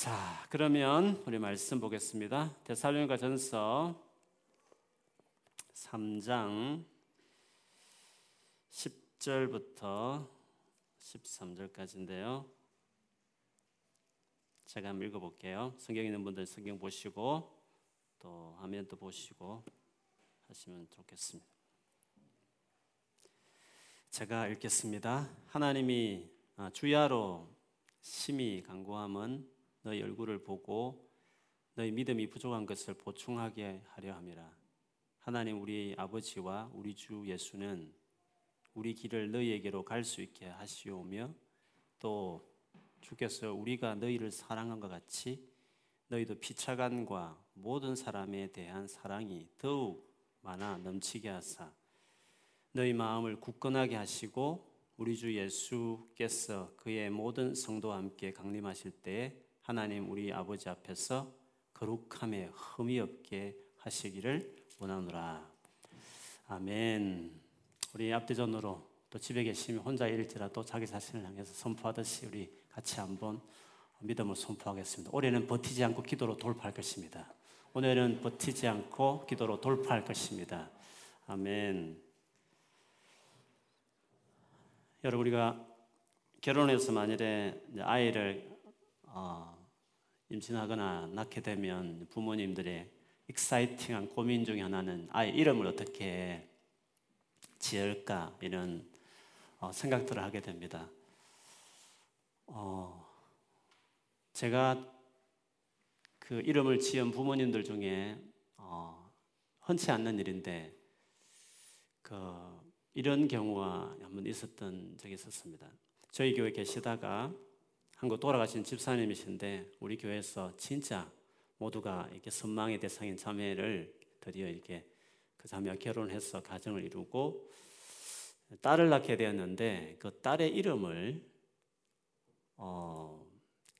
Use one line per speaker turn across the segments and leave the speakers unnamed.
자, 그러면 우리 말씀 보겠습니다. 데살로니가 전서 3장 10절부터 13절까지인데요. 제가 한번 읽어 볼게요. 성경 있는 분들 성경 보시고 또 화면도 보시고 하시면 좋겠습니다. 제가 읽겠습니다. 하나님이 아, 주야로 심히 간구함은 너희 얼굴을 보고 너희 믿음이 부족한 것을 보충하게 하려 함이라. 하나님 우리 아버지와 우리 주 예수는 우리 길을 너희에게로 갈 수 있게 하시오며 또 주께서 우리가 너희를 사랑한 것 같이 너희도 피차간과 모든 사람에 대한 사랑이 더욱 많아 넘치게 하사 너희 마음을 굳건하게 하시고 우리 주 예수께서 그의 모든 성도와 함께 강림하실 때에 하나님 우리 아버지 앞에서 거룩함에 흠이 없게 하시기를 원하노라. 아멘. 우리 앞대전으로 또 집에 계시면 혼자 일지라도 자기 자신을 향해서 선포하듯이 우리 같이 한번 믿음을 선포하겠습니다. 올해는 버티지 않고 기도로 돌파할 것입니다. 오늘은 버티지 않고 기도로 돌파할 것입니다. 아멘. 여러분 우리가 결혼해서 만일에 아이를 어, 임신하거나 낳게 되면 부모님들의 익사이팅한 고민 중에 하나는 아이 이름을 어떻게 지을까 이런 어, 생각들을 하게 됩니다. 어, 제가 그 이름을 지은 부모님들 중에 어, 흔치 않는 일인데 그 이런 경우가 한번 있었던 적이 있었습니다. 저희 교회 계시다가 한국 돌아가신 집사님이신데 우리 교회에서 진짜 모두가 이렇게 선망의 대상인 자매를 드디어 이렇게 그 자매와 결혼해서 가정을 이루고 딸을 낳게 되었는데 그 딸의 이름을 어,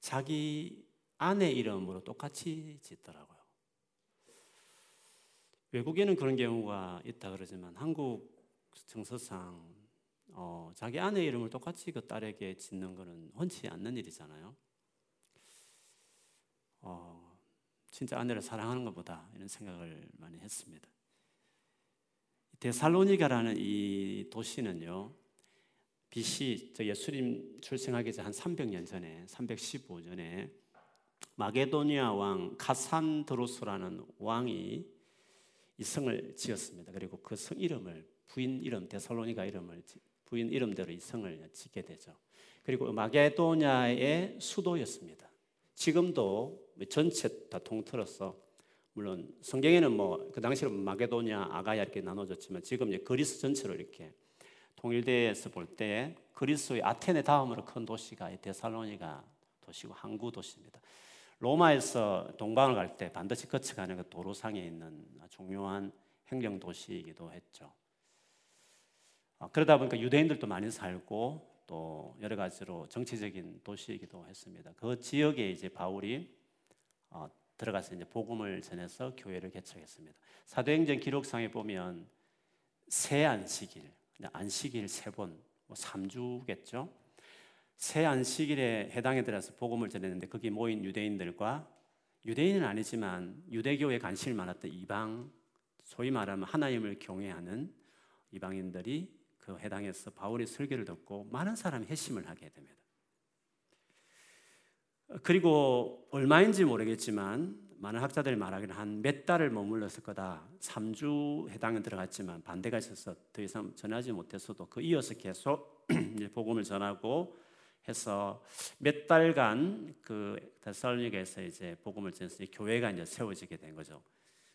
자기 아내 이름으로 똑같이 짓더라고요. 외국에는 그런 경우가 있다 그러지만 한국 정서상 어, 자기 아내 이름을 똑같이 그 딸에게 짓는 것은 흔치 않는 일이잖아요. 어, 진짜 아내를 사랑하는 것보다 이런 생각을 많이 했습니다. 데살로니가라는 이 도시는요, BC 예수님 출생하기 전 한 300년 전에 315년에 마게도니아 왕 카산드로스라는 왕이 이 성을 지었습니다. 그리고 그 성 이름을 부인 이름 데살로니가 이름을 부인 이름대로 이 성을 짓게 되죠. 그리고 마게도냐의 수도였습니다. 지금도 전체 다 통틀어서 물론 성경에는 뭐 그 당시로 마게도냐, 아가야 이렇게 나눠졌지만 지금 이제 그리스 전체로 이렇게 통일돼서 볼 때 그리스의 아테네 다음으로 큰 도시가 데살로니가 도시고 항구 도시입니다. 로마에서 동방을 갈 때 반드시 거쳐가는 그 도로상에 있는 중요한 행정 도시이기도 했죠. 어, 그러다 보니까 유대인들도 많이 살고 또 여러 가지로 정치적인 도시이기도 했습니다. 그 지역에 이제 바울이 어, 들어가서 이제 복음을 전해서 교회를 개척했습니다. 사도행전 기록상에 보면 새 안식일, 안식일 세 번, 뭐 3주겠죠. 새 안식일에 해당에 들어서 복음을 전했는데 거기 모인 유대인들과 유대인은 아니지만 유대교에 관심이 많았던 이방, 소위 말하면 하나님을 경외하는 이방인들이 그 해당에서 바울의 설교를 듣고 많은 사람이 회심을 하게 됩니다. 그리고 얼마인지 모르겠지만 많은 학자들이 말하기는 한 몇 달을 머물렀을 거다. 3주 해당에 들어갔지만 반대가 있어서 더 이상 전하지 못했어도 그 이어서 계속 복음을 전하고 해서 몇 달간 그 데살로니가에서 이제 복음을 전해서 교회가 이제 세워지게 된 거죠.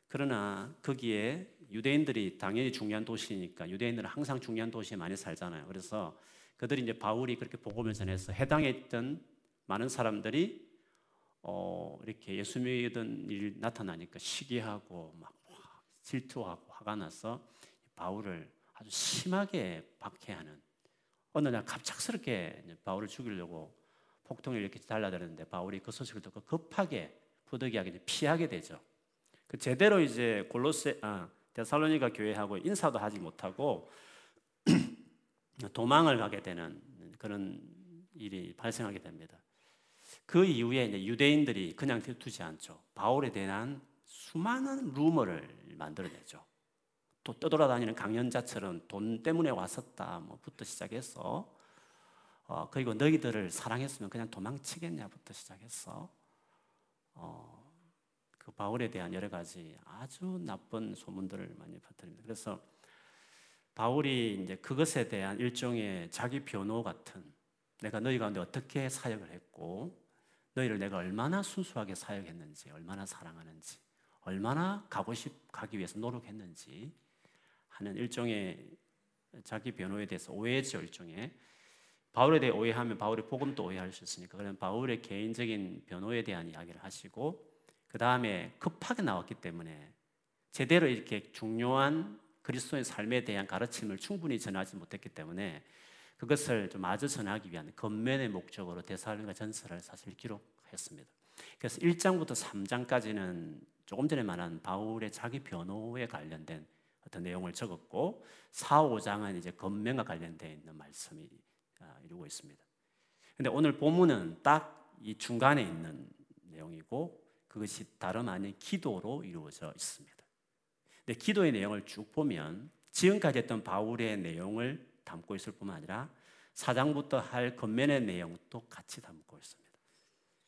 그러나 거기에 유대인들이 당연히 중요한 도시니까 유대인들은 항상 중요한 도시에 많이 살잖아요. 그래서 그들이 이제 바울이 그렇게 복음을 전해서 해당에 있던 많은 사람들이 어 이렇게 예수 믿은 일 나타나니까 시기하고 막 질투하고 화가 나서 바울을 아주 심하게 박해하는 어느 날 갑작스럽게 바울을 죽이려고 폭통을 이렇게 달라드는데 바울이 그 소식을 듣고 급하게 부득이하게 피하게 되죠. 그 제대로 이제 골로세 아 데살로니가 교회하고 인사도 하지 못하고 도망을 가게 되는 그런 일이 발생하게 됩니다. 그 이후에 이제 유대인들이 그냥 두지 않죠. 바울에 대한 수많은 루머를 만들어내죠. 또 떠돌아다니는 강연자처럼 돈 때문에 왔었다 뭐부터 시작해서 어, 그리고 너희들을 사랑했으면 그냥 도망치겠냐부터 시작해서 어, 그 바울에 대한 여러 가지 아주 나쁜 소문들을 많이 퍼뜨립니다. 그래서 바울이 이제 그것에 대한 일종의 자기 변호 같은 내가 너희 가운데 어떻게 사역을 했고 너희를 내가 얼마나 순수하게 사역했는지 얼마나 사랑하는지 얼마나 가고 싶 가기 위해서 노력했는지 하는 일종의 자기 변호에 대해서 오해죠 일종의 바울에 대해 오해하면 바울의 복음도 오해할 수 있으니까 그런 바울의 개인적인 변호에 대한 이야기를 하시고 그 다음에 급하게 나왔기 때문에 제대로 이렇게 중요한 그리스도의 삶에 대한 가르침을 충분히 전하지 못했기 때문에 그것을 좀 마저 전하기 위한 겉면의 목적으로 대사로니 전설을 사실 기록했습니다. 그래서 1장부터 3장까지는 조금 전에 말한 바울의 자기 변호에 관련된 어떤 내용을 적었고 4, 5장은 이제 겉면과 관련되어 있는 말씀이 아, 이루고 있습니다. 근데 오늘 본문은 딱 이 중간에 있는 내용이고 그것이 다름 아닌 기도로 이루어져 있습니다. 근데 기도의 내용을 쭉 보면 지금까지 했던 바울의 내용을 담고 있을 뿐만 아니라 사장부터 할 겉면의 내용도 같이 담고 있습니다.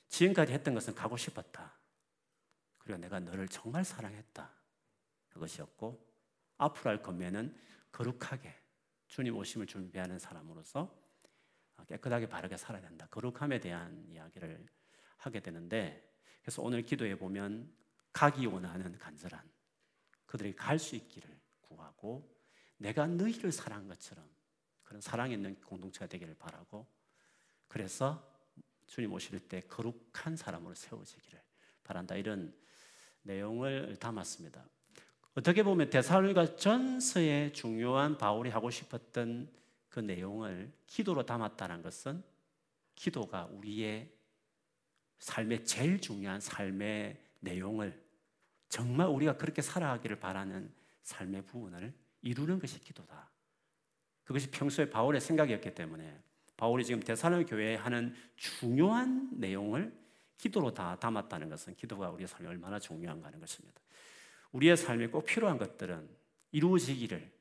지금까지 했던 것은 가고 싶었다. 그리고 내가 너를 정말 사랑했다. 그것이었고 앞으로 할 겉면은 거룩하게 주님 오심을 준비하는 사람으로서 깨끗하게 바르게 살아야 된다. 거룩함에 대한 이야기를 하게 되는데 그래서 오늘 기도해 보면 가기 원하는 간절한 그들이 갈 수 있기를 구하고 내가 너희를 사랑한 것처럼 그런 사랑 있는 공동체가 되기를 바라고 그래서 주님 오실 때 거룩한 사람으로 세워지기를 바란다 이런 내용을 담았습니다. 어떻게 보면 데살로니가 전서에 중요한 바울이 하고 싶었던 그 내용을 기도로 담았다는 것은 기도가 우리의 삶의 제일 중요한 삶의 내용을 정말 우리가 그렇게 살아가기를 바라는 삶의 부분을 이루는 것이 기도다. 그것이 평소에 바울의 생각이었기 때문에 바울이 지금 대사로 교회에 하는 중요한 내용을 기도로 다 담았다는 것은 기도가 우리의 삶에 얼마나 중요한가 하는 것입니다. 우리의 삶에 꼭 필요한 것들은 이루어지기를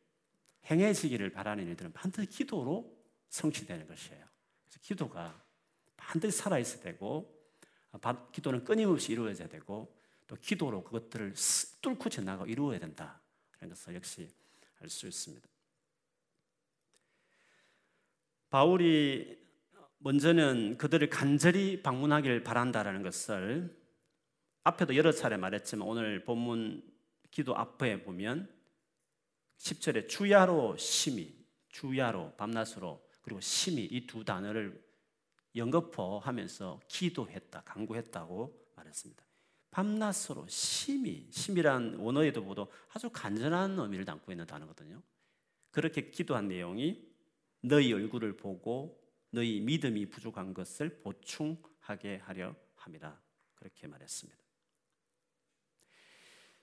행해지기를 바라는 일들은 반드시 기도로 성취되는 것이에요. 그래서 기도가 반드시 살아 있어야 되고 기도는 끊임없이 이루어져야 되고 또 기도로 그것들을 뚫고 지나가 이루어야 된다. 라는 것을 역시 알 수 있습니다. 바울이 먼저는 그들을 간절히 방문하기를 바란다라는 것을 앞에도 여러 차례 말했지만 오늘 본문 기도 앞에 보면 10절에 주야로 심히 주야로 밤낮으로 그리고 심히 이 두 단어를 연거포 하면서 기도했다, 강구했다고 말했습니다. 밤낮으로 심히, 심이란 원어에도 보도 아주 간절한 의미를 담고 있는 단어거든요. 그렇게 기도한 내용이 너희 얼굴을 보고 너희 믿음이 부족한 것을 보충하게 하려 합니다. 그렇게 말했습니다.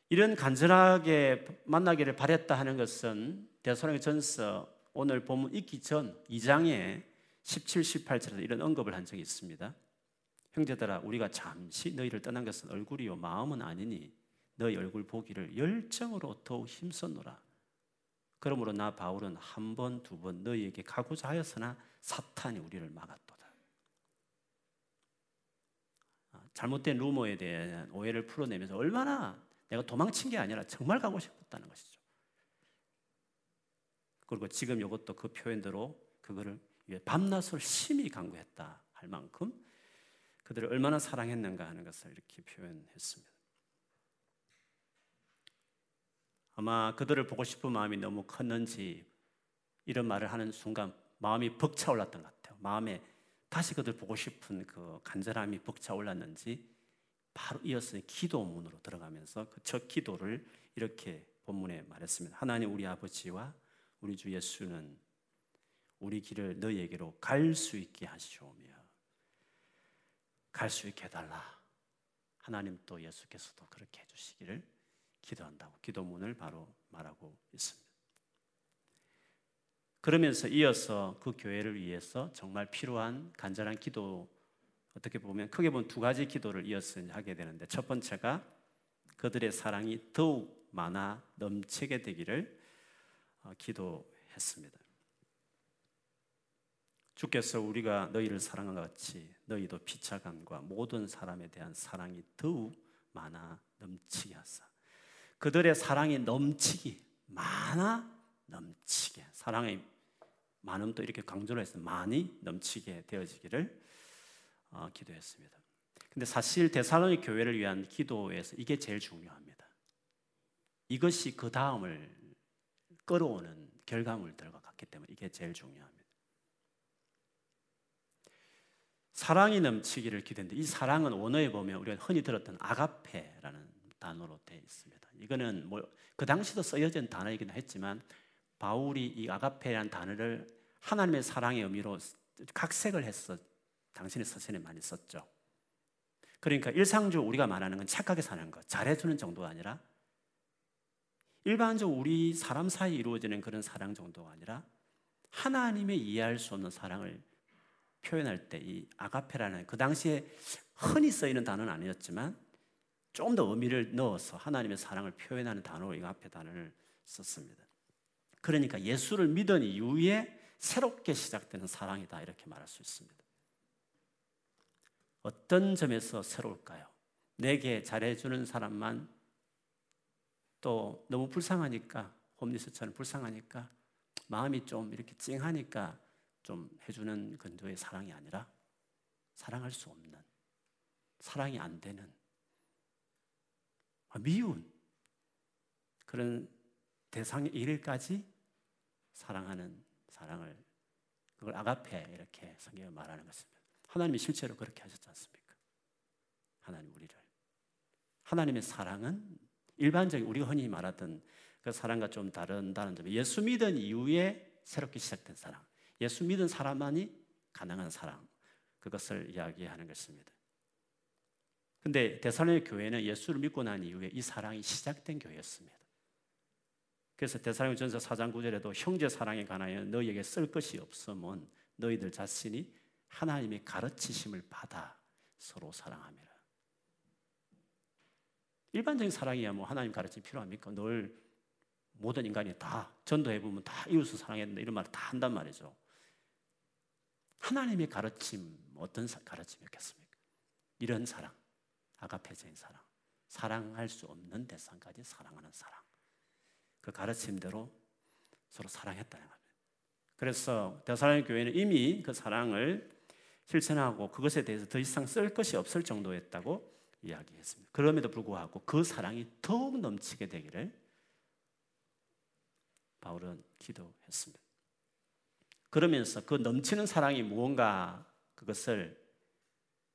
이런 간절하게 만나기를 바랬다 하는 것은 대소령 전서 오늘 본문 읽기 전 2장에 17, 18절에서 이런 언급을 한 적이 있습니다. 형제들아 우리가 잠시 너희를 떠난 것은 얼굴이요 마음은 아니니 너희 얼굴 보기를 열정으로 더욱 힘썼노라. 그러므로 나 바울은 한 번, 두 번 너희에게 가고자 하였으나 사탄이 우리를 막았도다. 아, 잘못된 루머에 대한 오해를 풀어내면서 얼마나 내가 도망친 게 아니라 정말 가고 싶었다는 것이죠. 그리고 지금 이것도 그 표현대로 그거를 밤낮을 심히 강구했다 할 만큼 그들을 얼마나 사랑했는가 하는 것을 이렇게 표현했습니다. 아마 그들을 보고 싶은 마음이 너무 컸는지 이런 말을 하는 순간 마음이 벅차올랐던 것 같아요. 마음에 다시 그들 보고 싶은 그 간절함이 벅차올랐는지 바로 이어서 기도문으로 들어가면서 그첫 기도를 이렇게 본문에 말했습니다. 하나님 우리 아버지와 우리 주 예수는 우리 길을 너희에게로 갈 수 있게 하시오며 갈 수 있게 해달라. 하나님 또 예수께서도 그렇게 해주시기를 기도한다고 기도문을 바로 말하고 있습니다. 그러면서 이어서 그 교회를 위해서 정말 필요한 간절한 기도를 어떻게 보면 크게 보면 두 가지 기도를 이어서 하게 되는데 첫 번째가 그들의 사랑이 더욱 많아 넘치게 되기를 어, 기도했습니다. 주께서 우리가 너희를 사랑한 것 같이 너희도 피차간과 모든 사람에 대한 사랑이 더욱 많아 넘치게 하사 그들의 사랑이 넘치기 많아 넘치게 사랑의 많음도 이렇게 강조를 해서 많이 넘치게 되어지기를 어, 기도했습니다. 근데 사실 데살로니 교회를 위한 기도에서 이게 제일 중요합니다. 이것이 그 다음을 끌어오는 결과물들과 같기 때문에 이게 제일 중요합니다. 사랑이 넘치기를 기대는데 이 사랑은 원어에 보면 우리가 흔히 들었던 아가페라는 단어로 되어 있습니다. 이거는 뭐 그 당시도 쓰여진 단어이긴 했지만 바울이 이 아가페라는 단어를 하나님의 사랑의 의미로 각색을 해서 당신의 서신에 많이 썼죠. 그러니까 일상적으로 우리가 말하는 건 착하게 사는 것, 잘해주는 정도가 아니라 일반적으로 우리 사람 사이 이루어지는 그런 사랑 정도가 아니라 하나님의 이해할 수 없는 사랑을 표현할 때 이 아가페라는 그 당시에 흔히 쓰이는 단어는 아니었지만 좀 더 의미를 넣어서 하나님의 사랑을 표현하는 단어로 이 앞에 단어를 썼습니다. 그러니까 예수를 믿은 이후에 새롭게 시작되는 사랑이다 이렇게 말할 수 있습니다. 어떤 점에서 새로울까요? 내게 잘해주는 사람만 또 너무 불쌍하니까 홈리스처럼 불쌍하니까 마음이 좀 이렇게 찡하니까 좀 해주는 근도의 사랑이 아니라 사랑할 수 없는 사랑이 안 되는 미운 그런 대상의 일까지 사랑하는 사랑을 그걸 아가페 이렇게 성경에 말하는 것입니다. 하나님이 실제로 그렇게 하셨지 않습니까? 하나님 우리를 하나님의 사랑은 일반적인 우리가 흔히 말하던 그 사랑과 좀 다른다는 점. 예수 믿은 이후에 새롭게 시작된 사랑. 예수 믿은 사람만이 가능한 사랑. 그것을 이야기하는 것입니다. 근데 대살로니 교회는 예수를 믿고 난 이후에 이 사랑이 시작된 교회였습니다. 그래서 대사령전서 4장 9절에도 형제 사랑에 관하여 너희에게 쓸 것이 없으면 너희들 자신이 하나님의 가르치심을 받아 서로 사랑하며 일반적인 사랑이야 뭐 하나님 가르침 필요합니까? 늘 모든 인간이 다 전도해 보면 다 이웃을 사랑했는데 이런 말을 다 한단 말이죠. 하나님의 가르침 어떤 가르침이었겠습니까? 이런 사랑, 아가페적인 사랑, 사랑할 수 없는 대상까지 사랑하는 사랑. 그 가르침대로 서로 사랑했다는 겁니다. 그래서 대사로니 교회는 이미 그 사랑을 실천하고 그것에 대해서 더 이상 쓸 것이 없을 정도였다고 이야기했습니다. 그럼에도 불구하고 그 사랑이 더욱 넘치게 되기를 바울은 기도했습니다. 그러면서 그 넘치는 사랑이 무언가 그것을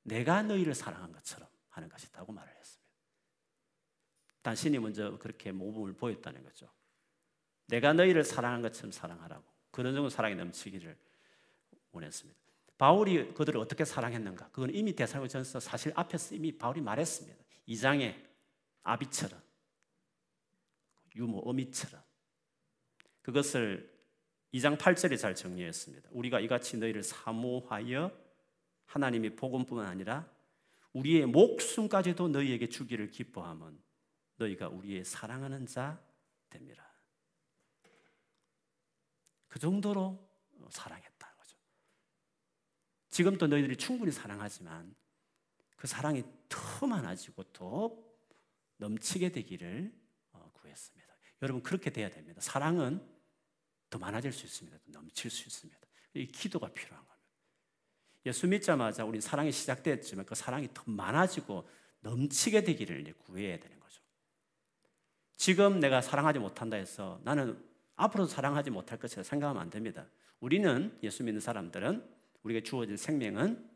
내가 너희를 사랑한 것처럼 하는 것이다고 말을 했습니다. 당신이 먼저 그렇게 모범을 보였다는 거죠. 내가 너희를 사랑한 것처럼 사랑하라고 그런 정도 사랑이 넘치기를 원했습니다. 바울이 그들을 어떻게 사랑했는가? 그건 이미 대사로전서 사실 앞에서 이미 바울이 말했습니다. 2장에 아비처럼 유모 어미처럼 그것을 2장 8절에 잘 정리했습니다. 우리가 이같이 너희를 사모하여 하나님의 복음뿐만 아니라 우리의 목숨까지도 너희에게 주기를 기뻐하면 너희가 우리의 사랑하는 자 됩니다. 그 정도로 사랑했다. 지금도 너희들이 충분히 사랑하지만 그 사랑이 더 많아지고 더 넘치게 되기를 어, 구했습니다. 여러분 그렇게 돼야 됩니다. 사랑은 더 많아질 수 있습니다. 넘칠 수 있습니다. 이 기도가 필요한 겁니다. 예수 믿자마자 우리 사랑이 시작됐지만 그 사랑이 더 많아지고 넘치게 되기를 구해야 되는 거죠. 지금 내가 사랑하지 못한다 해서 나는 앞으로 사랑하지 못할 것이라 생각하면 안 됩니다. 우리는 예수 믿는 사람들은 우리가 주어질 생명은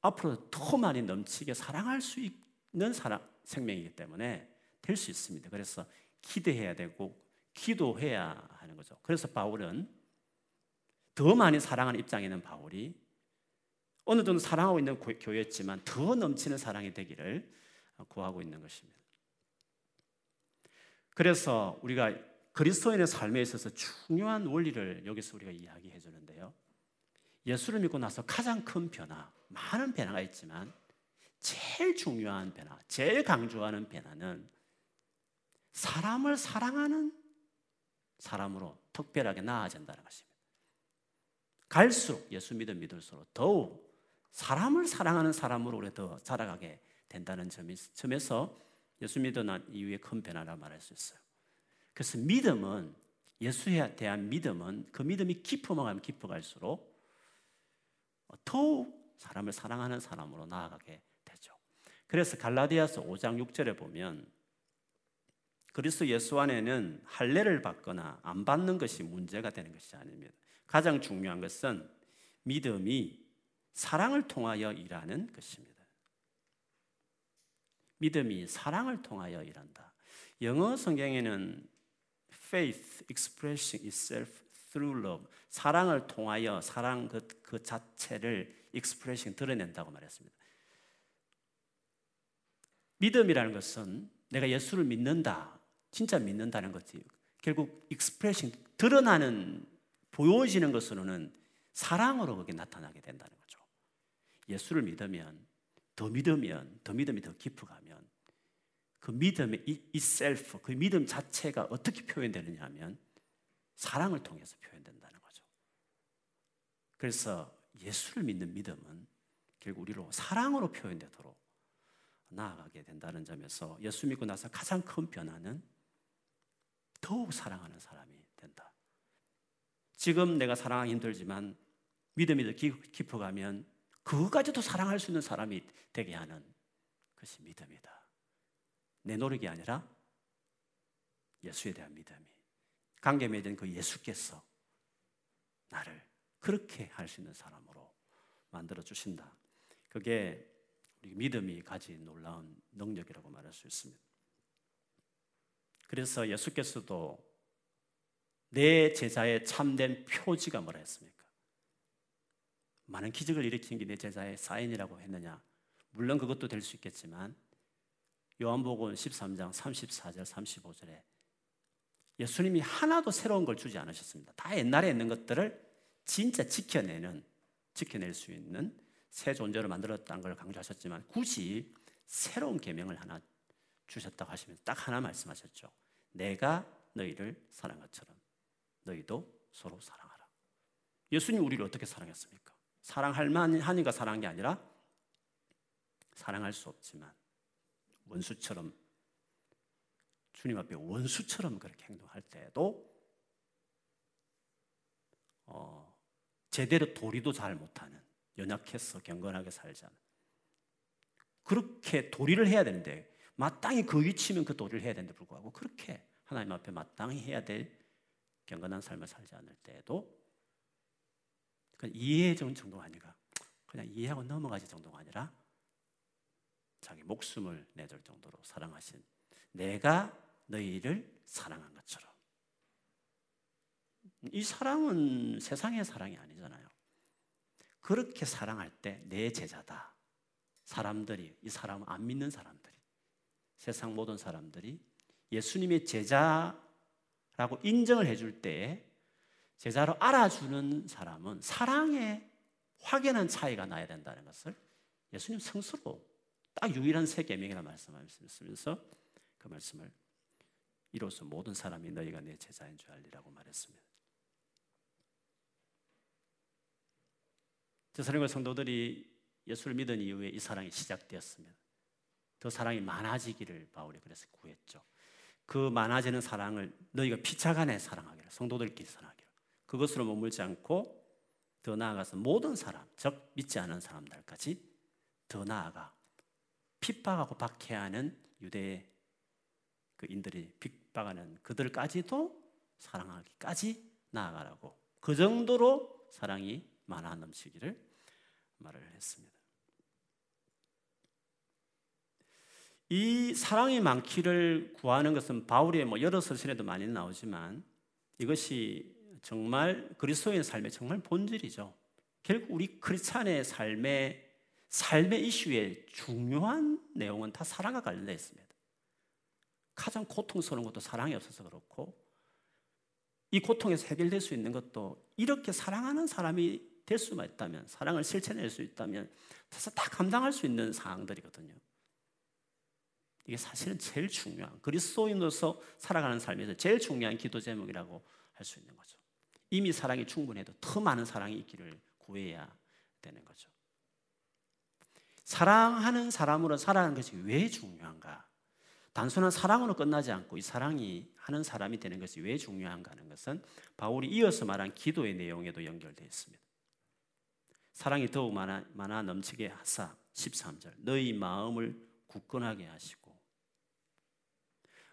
앞으로 더 많이 넘치게 사랑할 수 있는 사랑, 생명이기 때문에 될 수 있습니다. 그래서 기대해야 되고 기도해야 하는 거죠. 그래서 바울은 더 많이 사랑하는 입장에 있는 바울이 어느 정도 사랑하고 있는 교회였지만 더 넘치는 사랑이 되기를 구하고 있는 것입니다. 그래서 우리가 그리스도인의 삶에 있어서 중요한 원리를 여기서 우리가 이야기해 주는데요. 예수를 믿고 나서 가장 큰 변화, 많은 변화가 있지만 제일 중요한 변화, 제일 강조하는 변화는 사람을 사랑하는 사람으로 특별하게 나아진다는 것입니다. 갈수록 예수 믿음 믿을수록 더욱 사람을 사랑하는 사람으로 우리 더 자라가게 된다는 점에서 예수 믿은 이후에 큰 변화라 말할 수 있어요. 그래서 믿음은 예수에 대한 믿음은 그 믿음이 깊어가면 깊어갈수록 더욱 사람을 사랑하는 사람으로 나아가게 되죠. 그래서 갈라디아서 5장 6절에 보면 그리스도 예수 안에는 할례를 받거나 안 받는 것이 문제가 되는 것이 아닙니다. 가장 중요한 것은 믿음이 사랑을 통하여 일하는 것입니다. 믿음이 사랑을 통하여 일한다. 영어 성경에는 faith expressing itself through love 사랑을 통하여 사랑 그, 그 자체를 expressing 드러낸다고 말했습니다. 믿음이라는 것은 내가 예수를 믿는다, 진짜 믿는다는 거지. 결국 expressing 드러나는 보여지는 것으로는 사랑으로 그게 나타나게 된다는 거죠. 예수를 믿으면 더 믿으면 더 믿음이 더 깊어가면 그 믿음의 이, 이 셀프, 그 믿음 자체가 어떻게 표현되느냐 하면 사랑을 통해서 표현된다는 거죠. 그래서 예수를 믿는 믿음은 결국 우리로 사랑으로 표현되도록 나아가게 된다는 점에서 예수 믿고 나서 가장 큰 변화는 더욱 사랑하는 사람이 된다. 지금 내가 사랑하기 힘들지만 믿음이 더 깊어가면 그것까지도 사랑할 수 있는 사람이 되게 하는 것이 믿음이다. 내 노력이 아니라 예수에 대한 믿음이 관계 맺은 그 예수께서 나를 그렇게 할 수 있는 사람으로 만들어 주신다. 그게 우리 믿음이 가진 놀라운 능력이라고 말할 수 있습니다. 그래서 예수께서도 내 제자의 참된 표지가 뭐라 했습니까? 많은 기적을 일으킨 게 내 제자의 사인이라고 했느냐? 물론 그것도 될 수 있겠지만 요한복음 13장 34절 35절에 예수님이 하나도 새로운 걸 주지 않으셨습니다. 다 옛날에 있는 것들을 진짜 지켜내는 지켜낼 수 있는 새 존재로 만들었다는 걸 강조하셨지만 굳이 새로운 계명을 하나 주셨다고 하시면서 딱 하나 말씀하셨죠. 내가 너희를 사랑한 것처럼 너희도 서로 사랑하라. 예수님 우리를 어떻게 사랑했습니까? 사랑할 만하니까 사랑한 게 아니라 사랑할 수 없지만 원수처럼 주님 앞에 원수처럼 그렇게 행동할 때도 어, 제대로 도리도 잘 못하는 연약해서 경건하게 않은 그렇게 도리를 해야 되는데 마땅히 그 위치면 그 도리를 해야 되는데 불구하고 그렇게 하나님 앞에 마땅히 해야 될 경건한 삶을 살지 않을 때에도 그냥 이해 정도가 아니라 그냥 이해하고 넘어가지 정도가 아니라 자기 목숨을 내줄 정도로 사랑하신 내가 너희를 사랑한 것처럼 이 사랑은 세상의 사랑이 아니잖아요. 그렇게 사랑할 때 내 제자다. 사람들이 이 사람 안 믿는 사람들이 세상 모든 사람들이 예수님의 제자라고 인정을 해줄 때 제자로 알아주는 사람은 사랑에 확연한 차이가 나야 된다는 것을 예수님 성수로 딱 유일한 세 계명이라 말씀하시면서 그 말씀을 이로써 모든 사람이 너희가 내 제자인 줄 알리라고 말했습니다. 제사령과 성도들이 예수를 믿은 이후에 이 사랑이 시작되었습니다. 더 사랑이 많아지기를 바울이 그래서 구했죠. 그 많아지는 사랑을 너희가 피차간에 사랑하기를 성도들끼리 사랑하기를 그것으로 머물지 않고 더 나아가서 모든 사람, 즉 믿지 않은 사람들까지 더 나아가 핍박하고 박해하는 유대 그 인들이 핍박하는 그들까지도 사랑하기까지 나아가라고 그 정도로 사랑이 많아 넘치기를 말을 했습니다. 이 사랑이 많기를 구하는 것은 바울의 뭐 여러 서신에도 많이 나오지만 이것이 정말 그리스도인의 삶의 정말 본질이죠. 결국 우리 크리스찬의 삶의 삶의 이슈의 중요한 내용은 다 사랑과 관련되어 있습니다. 가장 고통스러운 것도 사랑이 없어서 그렇고 이 고통에서 해결될 수 있는 것도 이렇게 사랑하는 사람이 될 수만 있다면, 사랑을 실천할 수 있다면, 다 감당할 수 있는 상황들이거든요. 이게 사실은 제일 중요한 그리스도인으로서 살아가는 삶에서 제일 중요한 기도 제목이라고 할 수 있는 거죠. 이미 사랑이 충분해도 더 많은 사랑이 있기를 구해야 되는 거죠. 사랑하는 사람으로 살아가는 것이 왜 중요한가? 단순한 사랑으로 끝나지 않고 이 사랑이 하는 사람이 되는 것이 왜 중요한가 하는 것은 바울이 이어서 말한 기도의 내용에도 연결되어 있습니다. 사랑이 더욱 많아, 많아 넘치게 하사 13절 너희 마음을 굳건하게 하시고 뭐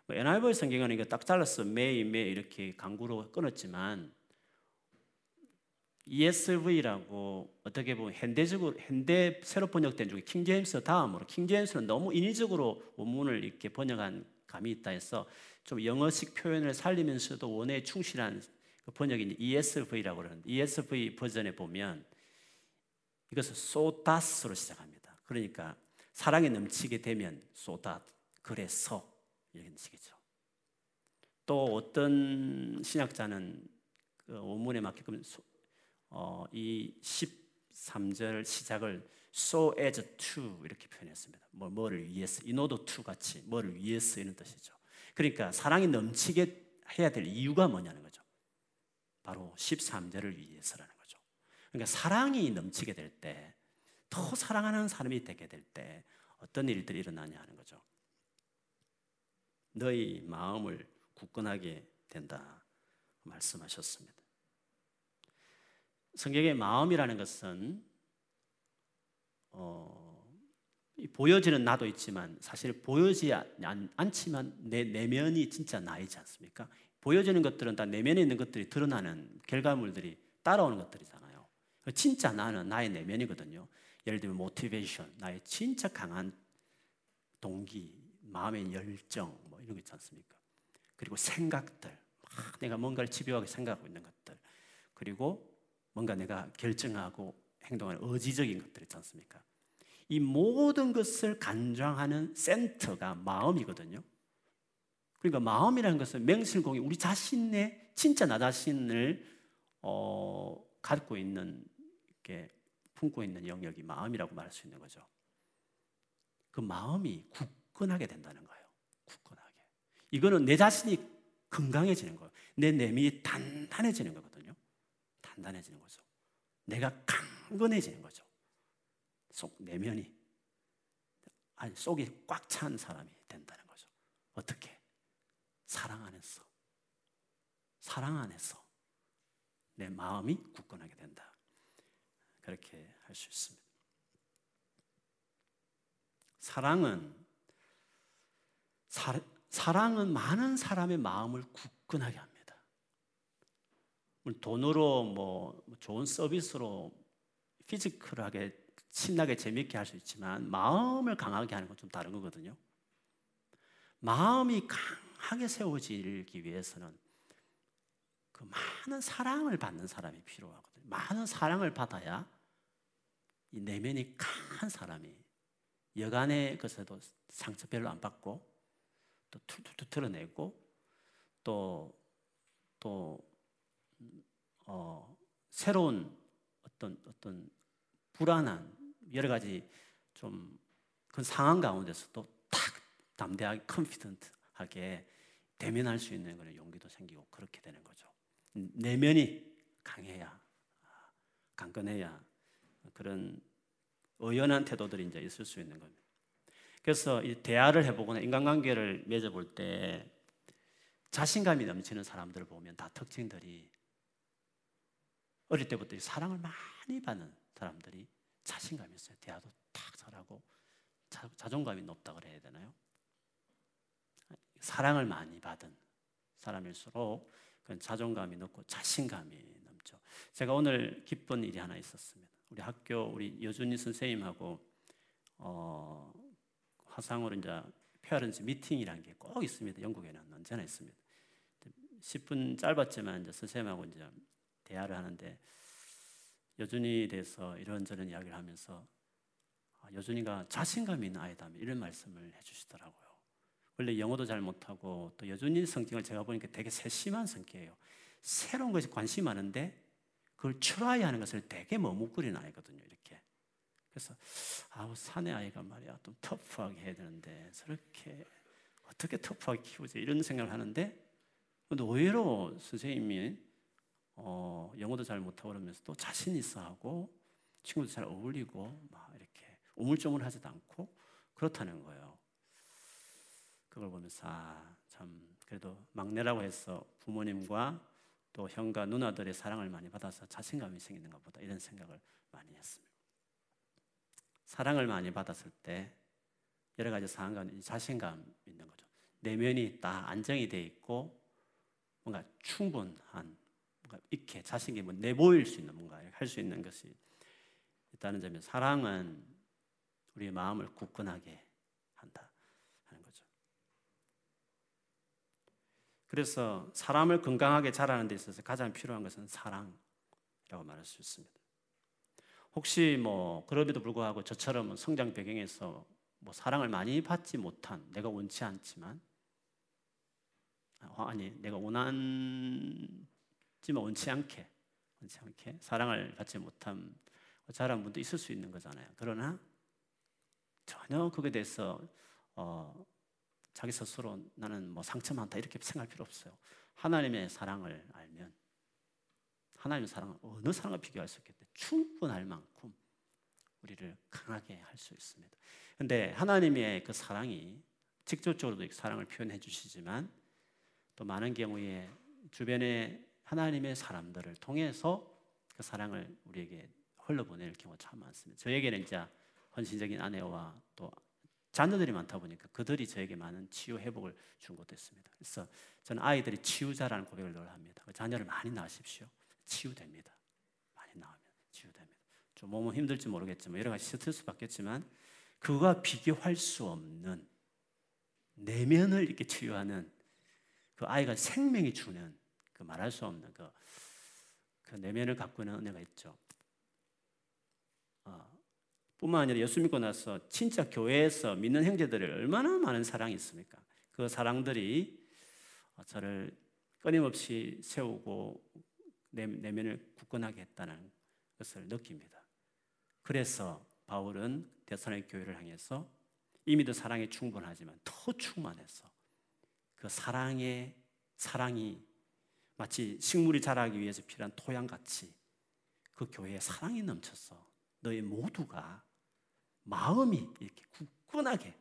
NIV 성경은 이거 딱 잘라서 매일 매일 이렇게 강구로 끊었지만 ESV라고 어떻게 보면 현대적으로 현대 새로 번역된 중에 킹 제임스 다음으로 킹 제임스는 너무 인위적으로 원문을 이렇게 번역한 감이 있다 해서 좀 영어식 표현을 살리면서도 원에 충실한 그 번역이 ESV라고 그러는데 ESV 버전에 보면 이것을 소다스로 시작합니다. 그러니까 사랑이 넘치게 되면 소다 그래서 이런 식이죠. 또 어떤 신학자는 그 원문에 맞게끔 어, 이 13절 시작을 so as to 이렇게 표현했습니다. 뭐 뭐를 위해서 in order to 같이 뭐를 위해서 이런 뜻이죠. 그러니까 사랑이 넘치게 해야 될 이유가 뭐냐는 거죠. 바로 13절을 위해서라는 거죠. 그러니까 사랑이 넘치게 될 때, 더 사랑하는 사람이 되게 될 때 어떤 일들이 일어나냐 하는 거죠. 너희 마음을 굳건하게 된다 말씀하셨습니다. 성경의 마음이라는 것은 어, 보여지는 나도 있지만 사실 보여지지 않, 않지만 내 내면이 진짜 나이지 않습니까? 보여지는 것들은 다 내면에 있는 것들이 드러나는 결과물들이 따라오는 것들이잖아요. 진짜 나는 나의 내면이거든요. 예를 들면 모티베이션, 나의 진짜 강한 동기, 마음의 열정 뭐 이런 거 있지 않습니까? 그리고 생각들, 막 내가 뭔가를 집요하게 생각하고 있는 것들, 그리고 뭔가 내가 결정하고 행동하는 의지적인 것들 있지 않습니까? 이 모든 것을 간장하는 센터가 마음이거든요. 그러니까 마음이라는 것은 맹실공이 우리 자신의 진짜 나 자신을 어, 갖고 있는 이렇게 품고 있는 영역이 마음이라고 말할 수 있는 거죠. 그 마음이 굳건하게 된다는 거예요. 굳건하게. 이거는 내 자신이 건강해지는 거예요. 내 내면이 단단해지는 거거든요. 단단해지는 거죠. 내가 강건해지는 거죠. 속 내면이 아니 속이 꽉 찬 사람이 된다는 거죠. 어떻게? 사랑 안에서 사랑 안에서 내 마음이 굳건하게 된다. 그렇게 할 수 있습니다. 사랑은 사, 사랑은 많은 사람의 마음을 굳건하게 합니다. 돈으로 뭐 좋은 서비스로 피지컬하게 신나게 재밌게 할 수 있지만 마음을 강하게 하는 건 좀 다른 거거든요. 마음이 강하게 세워지기 위해서는 그 많은 사랑을 받는 사람이 필요하거든요. 많은 사랑을 받아야 이 내면이 강한 사람이 여간의 것에도 상처 별로 안 받고 또 툴툴툴 털어내고 또또 어, 새로운 어떤 어떤 불안한 여러 가지 좀 그런 상황 가운데서도 탁 담대하게 컨피던트하게 대면할 수 있는 그런 용기도 생기고 그렇게 되는 거죠. 내면이 강해야 강건해야 그런 의연한 태도들이 이제 있을 수 있는 겁니다. 그래서 이 대화를 해보거나 인간관계를 맺어볼 때 자신감이 넘치는 사람들을 보면 다 특징들이 어릴 때부터 사랑을 많이 받는 사람들이 자신감이 있어요. 대화도 탁 잘하고 자, 자존감이 높다 그래야 되나요? 사랑을 많이 받은 사람일수록 그 자존감이 높고 자신감이 넘죠. 제가 오늘 기쁜 일이 하나 있었습니다. 우리 학교 우리 여준이 선생님하고 어, 화상으로 이제 parents meeting이라는 게 꼭 있습니다. 영국에는 언제나 있습니다. 10분 짧았지만 이제 선생님하고 이제 대화를 하는데 여준이에 대해서 이런저런 이야기를 하면서 아, 여준이가 자신감 있는 아이다 이런 말씀을 해주시더라고요. 원래 영어도 잘 못하고 또 여준이 성격을 제가 보니까 되게 세심한 성격이에요. 새로운 것이 관심 많은데 그걸 try 하는 것을 되게 머뭇거리는 아이거든요. 이렇게. 그래서 아우 사내 아이가 말이야 좀 터프하게 해야 되는데 저렇게 어떻게 터프하게 키우지 이런 생각을 하는데 근데 의외로 선생님이 어, 영어도 잘 못하고 그러면서도 자신 있어 하고 친구도 잘 어울리고 막 이렇게 우물쭈물하지도 않고 그렇다는 거예요. 그걸 보면서 아, 참 그래도 막내라고 해서 부모님과 또 형과 누나들의 사랑을 많이 받아서 자신감이 생기는 것보다 이런 생각을 많이 했습니다. 사랑을 많이 받았을 때 여러 가지 상황과 자신감 있는 거죠. 내면이 다 안정이 돼 있고 뭔가 충분한 뭔가 이렇게 자신이 뭐 내보일 수 있는 뭔가 할 수 있는 것이 있다는 점에 사랑은 우리의 마음을 굳건하게 한다 하는 거죠. 그래서 사람을 건강하게 자라는 데 있어서 가장 필요한 것은 사랑이라고 말할 수 있습니다. 혹시 뭐 그럼에도 불구하고 저처럼 성장 배경에서 뭐 사랑을 많이 받지 못한 내가 원치 않지만 어, 아니 내가 원한지만 원치 않게 원치 않게 사랑을 받지 못한 자란 분도 있을 수 있는 거잖아요. 그러나 전혀 그에 대해서 어, 자기 스스로 나는 뭐 상처 많다 이렇게 생각할 필요 없어요. 하나님의 사랑을 알면 하나님의 사랑은 어느 사랑과 비교할 수 때문에 충분할 만큼 우리를 강하게 할 수 있습니다. 근데 하나님의 그 사랑이 직접적으로도 사랑을 표현해 주시지만 또 많은 경우에 주변에 하나님의 사람들을 통해서 그 사랑을 우리에게 흘러보낼 경우가 참 많습니다. 저에게는 이제 헌신적인 아내와 또 자녀들이 많다 보니까 그들이 저에게 많은 치유 회복을 준 것도 있습니다. 그래서 저는 아이들이 치유자라는 고백을 늘 합니다. 자녀를 많이 낳으십시오. 치유됩니다. 많이 낳으면 치유됩니다. 좀 몸은 힘들지 모르겠지만 여러 가지 스트레스 받겠지만 그와 비교할 수 없는 내면을 이렇게 치유하는 그 아이가 생명이 주는 그 말할 수 없는 그, 그 내면을 갖고 있는 은혜가 있죠. 어, 뿐만 아니라 예수 믿고 나서 진짜 교회에서 믿는 형제들을 얼마나 많은 사랑이 있습니까? 그 사랑들이 저를 끊임없이 세우고 내면을 굳건하게 했다는 것을 느낍니다. 그래서 바울은 대선의 교회를 향해서 이미도 사랑이 충분하지만 더 충만해서 그 사랑의 사랑이 마치 식물이 자라기 위해서 필요한 토양 같이 그 교회에 사랑이 넘쳐서 너희 모두가 마음이 이렇게 굳건하게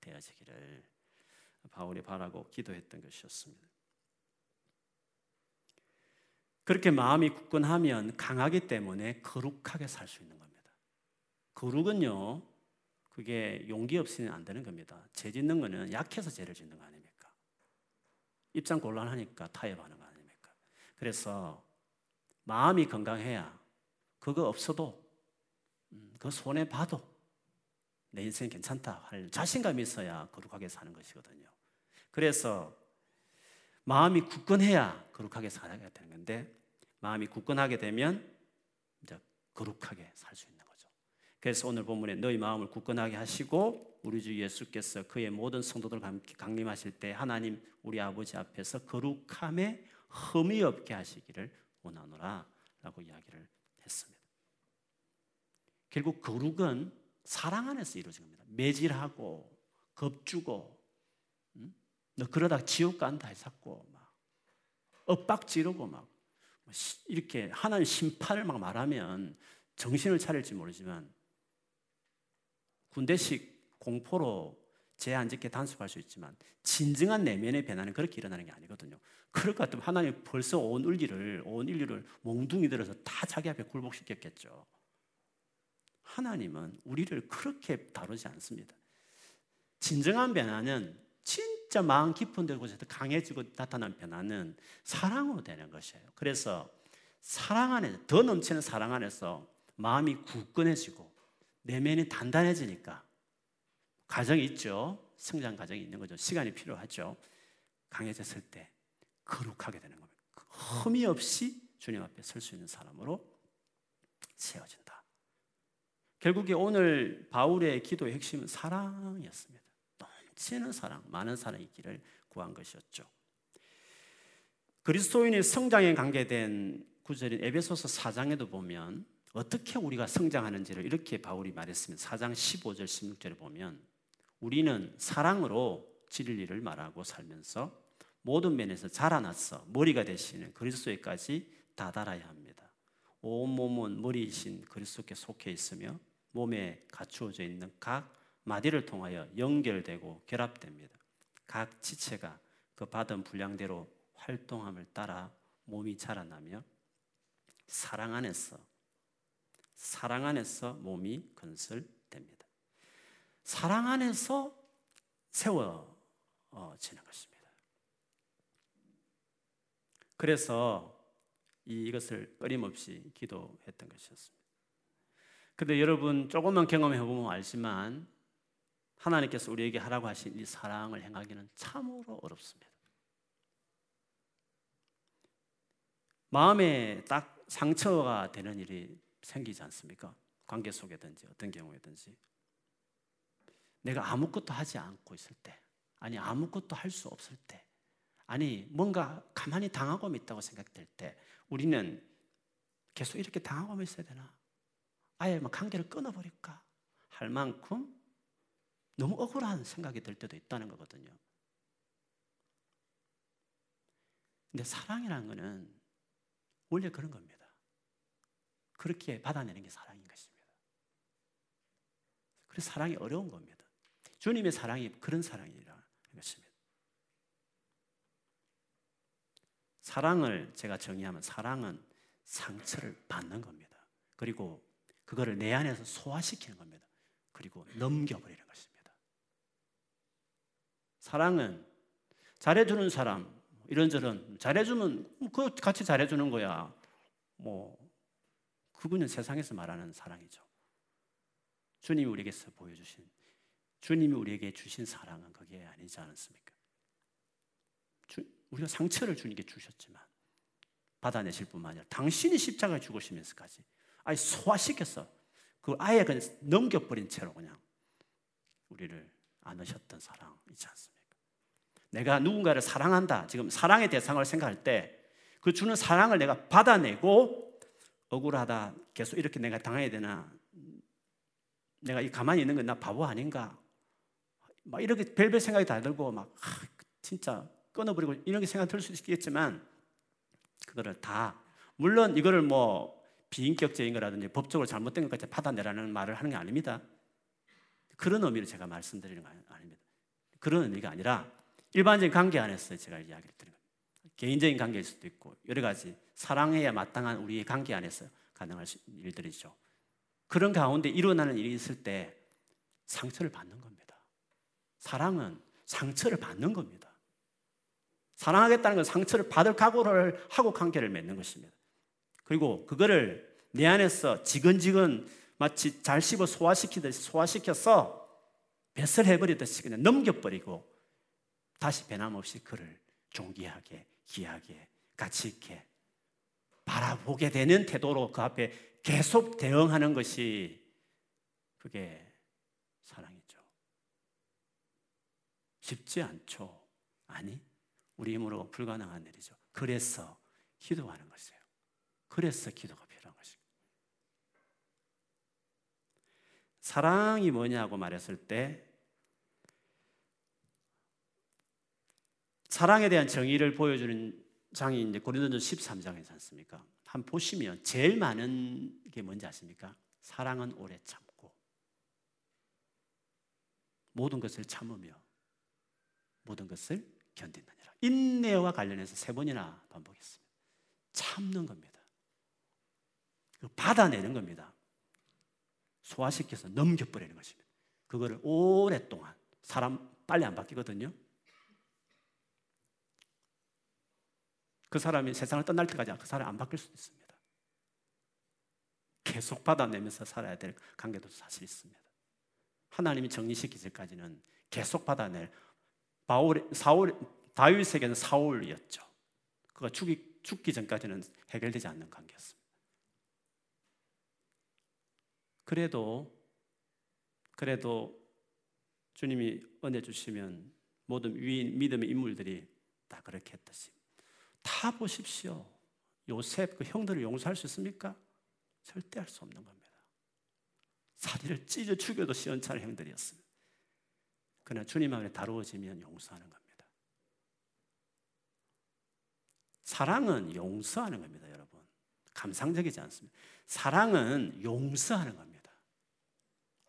되어지기를 바울이 바라고 기도했던 것이었습니다. 그렇게 마음이 굳건하면 강하기 때문에 거룩하게 살 수 있는 겁니다. 거룩은요, 그게 용기 없이는 안 되는 겁니다. 죄 짓는 거는 약해서 죄를 짓는 거 아닙니까? 입장 곤란하니까 타협하는 거 아닙니까? 그래서 마음이 건강해야 그거 없어도 음, 그 손해 봐도 내 인생 괜찮다 할 자신감이 있어야 거룩하게 사는 것이거든요. 그래서 마음이 굳건해야 거룩하게 살아야 되는 건데 마음이 굳건하게 되면 이제 거룩하게 살 수 있는 거죠. 그래서 오늘 본문에 너희 마음을 굳건하게 하시고 우리 주 예수께서 그의 모든 성도들과 함께 강림하실 때 하나님 우리 아버지 앞에서 거룩함에 흠이 없게 하시기를 원하노라 라고 이야기를 했습니다. 결국 거룩은 사랑 안에서 이루어진 겁니다. 매질하고 겁주고 음? 너 그러다 지옥 간다 해잡고 막 엇박 지르고 막 이렇게 하나님 심판을 막 말하면 정신을 차릴지 모르지만 군대식 공포로 죄안 짓게 단속할 수 있지만 진정한 내면의 변화는 그렇게 일어나는 게 아니거든요. 그럴 것 같으면 하나님 벌써 온 인류를 온 인류를 몽둥이 들어서 다 자기 앞에 굴복시켰겠죠. 하나님은 우리를 그렇게 다루지 않습니다. 진정한 변화는 진 짜 마음 깊은 데 곳에서 강해지고 나타난 변화는 사랑으로 되는 것이에요. 그래서 사랑 안에 더 넘치는 사랑 안에서 마음이 굳건해지고 내면이 단단해지니까 과정이 있죠. 성장 과정이 있는 거죠. 시간이 필요하죠. 강해졌을 때 거룩하게 되는 겁니다. 흠이 없이 주님 앞에 설 수 있는 사람으로 세워진다. 결국에 오늘 바울의 기도의 핵심은 사랑이었습니다. 넘치는 사랑, 많은 사랑이 있기를 구한 것이었죠. 그리스도인의 성장에 관계된 구절인 에베소서 4장에도 보면 어떻게 우리가 성장하는지를 이렇게 바울이 말했으면 4장 15절 16절에 보면 우리는 사랑으로 진리를 말하고 살면서 모든 면에서 자라났어 머리가 되시는 그리스도에까지 다다라야 합니다. 온 몸은 머리이신 그리스도께 속해 있으며 몸에 갖추어져 있는 각 마디를 통하여 연결되고 결합됩니다. 각 지체가 그 받은 분량대로 활동함을 따라 몸이 자라나며 사랑 안에서 사랑 안에서 몸이 건설됩니다. 사랑 안에서 세워지는 것입니다. 그래서 이것을 끊임없이 기도했던 것이었습니다. 근데 여러분 조금만 경험해 보면 알지만 하나님께서 우리에게 하라고 하신 이 사랑을 행하기는 참으로 어렵습니다. 마음에 딱 상처가 되는 일이 생기지 않습니까? 관계 속에든지 어떤 경우에든지 내가 아무것도 하지 않고 있을 때 아니 아무것도 할 수 없을 때 아니 뭔가 가만히 당하고 있다고 생각될 때 우리는 계속 이렇게 당하고 있어야 되나? 아예 막 관계를 끊어버릴까? 할 만큼 너무 억울한 생각이 들 때도 있다는 거거든요. 근데 사랑이라는 것은 원래 그런 겁니다. 그렇게 받아내는 게 사랑인 것입니다. 그래서 사랑이 어려운 겁니다. 주님의 사랑이 그런 사랑이라는 것입니다. 사랑을 제가 정의하면 사랑은 상처를 받는 겁니다. 그리고 그거를 내 안에서 소화시키는 겁니다. 그리고 넘겨버리는 것입니다. 사랑은 잘해주는 사람, 이런저런 잘해주면 그 같이 잘해주는 거야. 뭐 그분은 세상에서 말하는 사랑이죠. 주님이 우리에게서 보여주신 주님이 우리에게 주신 사랑은 그게 아니지 않습니까? 우리가 상처를 주님께 주셨지만 받아내실 뿐만 아니라 당신이 십자가에 죽으시면서까지 아예 소화시켜서 그 아예 그냥 넘겨버린 채로 그냥 우리를 안으셨던 사랑 있지 않습니까? 내가 누군가를 사랑한다. 지금 사랑의 대상을 생각할 때 그 주는 사랑을 내가 받아내고 억울하다. 계속 이렇게 내가 당해야 되나? 내가 이 가만히 있는 건 나 바보 아닌가? 막 이렇게 별별 생각이 다 들고 막 아, 진짜 끊어버리고 이런 생각 들 수 있겠지만 그거를 다 물론 이거를 뭐 비인격적인 거라든지 법적으로 잘못된 것까지 받아내라는 말을 하는 게 아닙니다. 그런 의미로 제가 말씀드리는 거 아닙니다. 그런 의미가 아니라 일반적인 관계 안에서 제가 이야기를 드리는 겁니다. 개인적인 관계일 수도 있고 여러 가지 사랑해야 마땅한 우리의 관계 안에서 가능할 일들이죠. 그런 가운데 일어나는 일이 있을 때 상처를 받는 겁니다. 사랑은 상처를 받는 겁니다. 사랑하겠다는 건 상처를 받을 각오를 하고 관계를 맺는 것입니다. 그리고 그거를 내 안에서 지근지근 마치 잘 씹어 소화시키듯이 소화시켜서 뱃을 해버리듯이 그냥 넘겨버리고 다시 변함없이 그를 존귀하게, 귀하게, 가치 있게 바라보게 되는 태도로 그 앞에 계속 대응하는 것이 그게 사랑이죠. 쉽지 않죠. 아니, 우리 힘으로 불가능한 일이죠. 그래서 기도하는 것이에요. 그래서 기도가 필요한 것입니다. 사랑이 뭐냐고 말했을 때 사랑에 대한 정의를 보여주는 장이 이제 고린도전 13장이지 않습니까? 한 보시면 제일 많은 게 뭔지 아십니까? 사랑은 오래 참고 모든 것을 참으며 모든 것을 견딘느니라. 인내와 관련해서 세 번이나 반복했습니다. 참는 겁니다. 받아내는 겁니다. 소화시켜서 넘겨버리는 것입니다. 그거를 오랫동안 사람 빨리 안 바뀌거든요. 그 사람이 세상을 떠날 때까지 그 사람이 안 바뀔 수도 있습니다. 계속 받아내면서 살아야 될 관계도 사실 있습니다. 하나님이 정리시키기까지는 계속 받아낼 바울, 사울, 다윗에게는 사울이었죠. 그가 죽기, 죽기 전까지는 해결되지 않는 관계였습니다. 그래도 그래도 주님이 은혜 주시면 모든 위인 믿음의 인물들이 다 그렇게 했듯이 다 보십시오. 요셉 그 형들을 용서할 수 있습니까? 절대 할 수 없는 겁니다. 사리를 찢어 죽여도 시원찮은 형들이었습니다. 그러나 주님 안에 다루어지면 용서하는 겁니다. 사랑은 용서하는 겁니다, 여러분. 감상적이지 않습니다. 사랑은 용서하는 겁니다.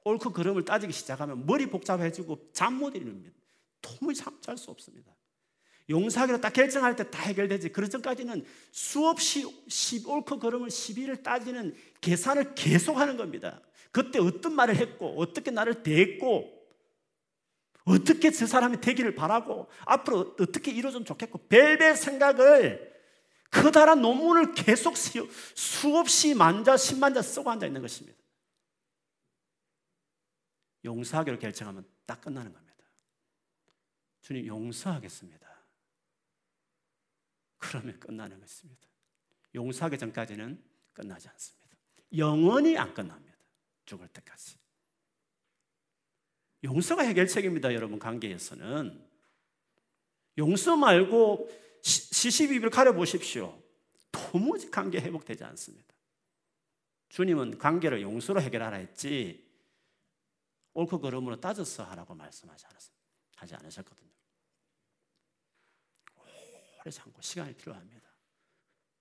옳고 그름을 따지기 시작하면 머리 복잡해지고 잠 못 이루는 도무지 잠잘 수 없습니다. 용서하기로 딱 결정할 때 다 해결되지. 그 전까지는 수없이 옳고 그름을 시비를 따지는 계산을 계속하는 겁니다. 그때 어떤 말을 했고 어떻게 나를 대했고 어떻게 저 사람이 되기를 바라고 앞으로 어떻게 이루어지면 좋겠고 별별 생각을 커다란 논문을 계속 수없이 만자 십만자 쓰고 앉아 있는 것입니다. 용서하기로 결정하면 딱 끝나는 겁니다. 주님 용서하겠습니다. 그러면 끝나는 것입니다. 용서하기 전까지는 끝나지 않습니다. 영원히 안 끝납니다. 죽을 때까지. 용서가 해결책입니다, 여러분, 관계에서는. 용서 말고 시시비비를 가려보십시오. 도무지 관계 회복되지 않습니다. 주님은 관계를 용서로 해결하라 했지, 옳고 그름으로 따져서 하라고 말씀하지 않았습니다. 하지 않으셨거든요. 오래 참고 시간이 필요합니다.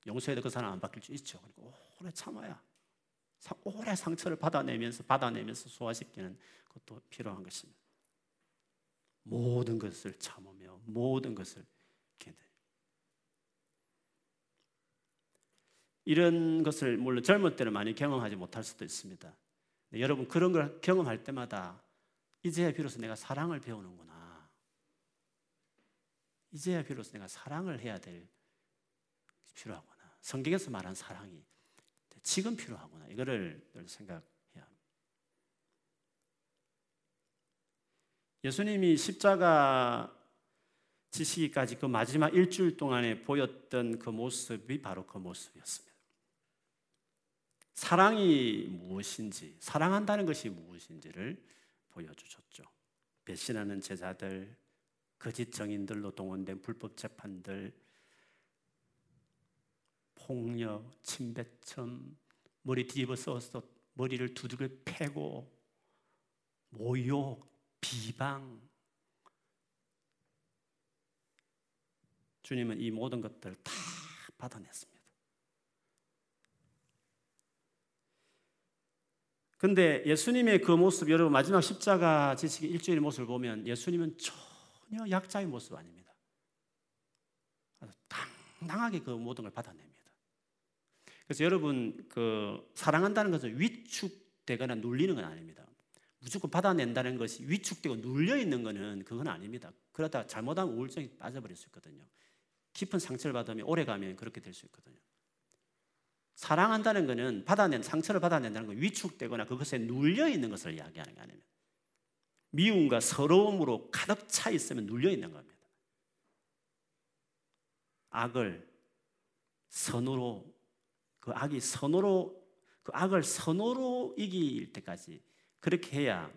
용서해도 그 사람 안 바뀔 수 있죠. 그리고 오래 참아야 오래 상처를 받아내면서 받아내면서 소화시키는 것도 필요한 것입니다. 모든 것을 참으며 모든 것을 견뎌. 이런 것을 물론 젊은 때는 많이 경험하지 못할 수도 있습니다. 여러분 그런 걸 경험할 때마다 이제야 비로소 내가 사랑을 배우는구나. 이제야 비로소 내가 사랑을 해야 될 필요하구나. 성경에서 말한 사랑이 지금 필요하구나. 이거를 생각해야 합니다. 예수님이 십자가 지시기까지 그 마지막 일주일 동안에 보였던 그 모습이 바로 그 모습이었습니다. 사랑이 무엇인지, 사랑한다는 것이 무엇인지를 보여주셨죠. 배신하는 제자들, 거짓 정인들로 동원된 불법 재판들, 폭력, 침뱉음, 머리 뒤집어 써서 머리를 두둑을 패고 모욕, 비방. 주님은 이 모든 것들을 다 받아냈습니다. 근데 예수님의 그 모습, 여러분 마지막 십자가 지식의 일주일 모습을 보면 예수님은 전혀 약자의 모습 아닙니다. 당당하게 그 모든 걸 받아냅니다. 그래서 여러분 그 사랑한다는 것은 위축되거나 눌리는 건 아닙니다. 무조건 받아낸다는 것이 위축되고 눌려 있는 것은 그건 아닙니다. 그러다 잘못하면 우울증이 빠져버릴 수 있거든요. 깊은 상처를 받으면 오래 가면 그렇게 될 수 있거든요. 사랑한다는 것은 받아낸 상처를 받아낸다는 건 위축되거나 그것에 눌려 있는 것을 이야기하는 게 아닙니다. 미움과 서러움으로 가득 차 있으면 눌려 있는 겁니다. 악을 선으로 그 악이 선으로 그 악을 선으로 이길 때까지 그렇게 해야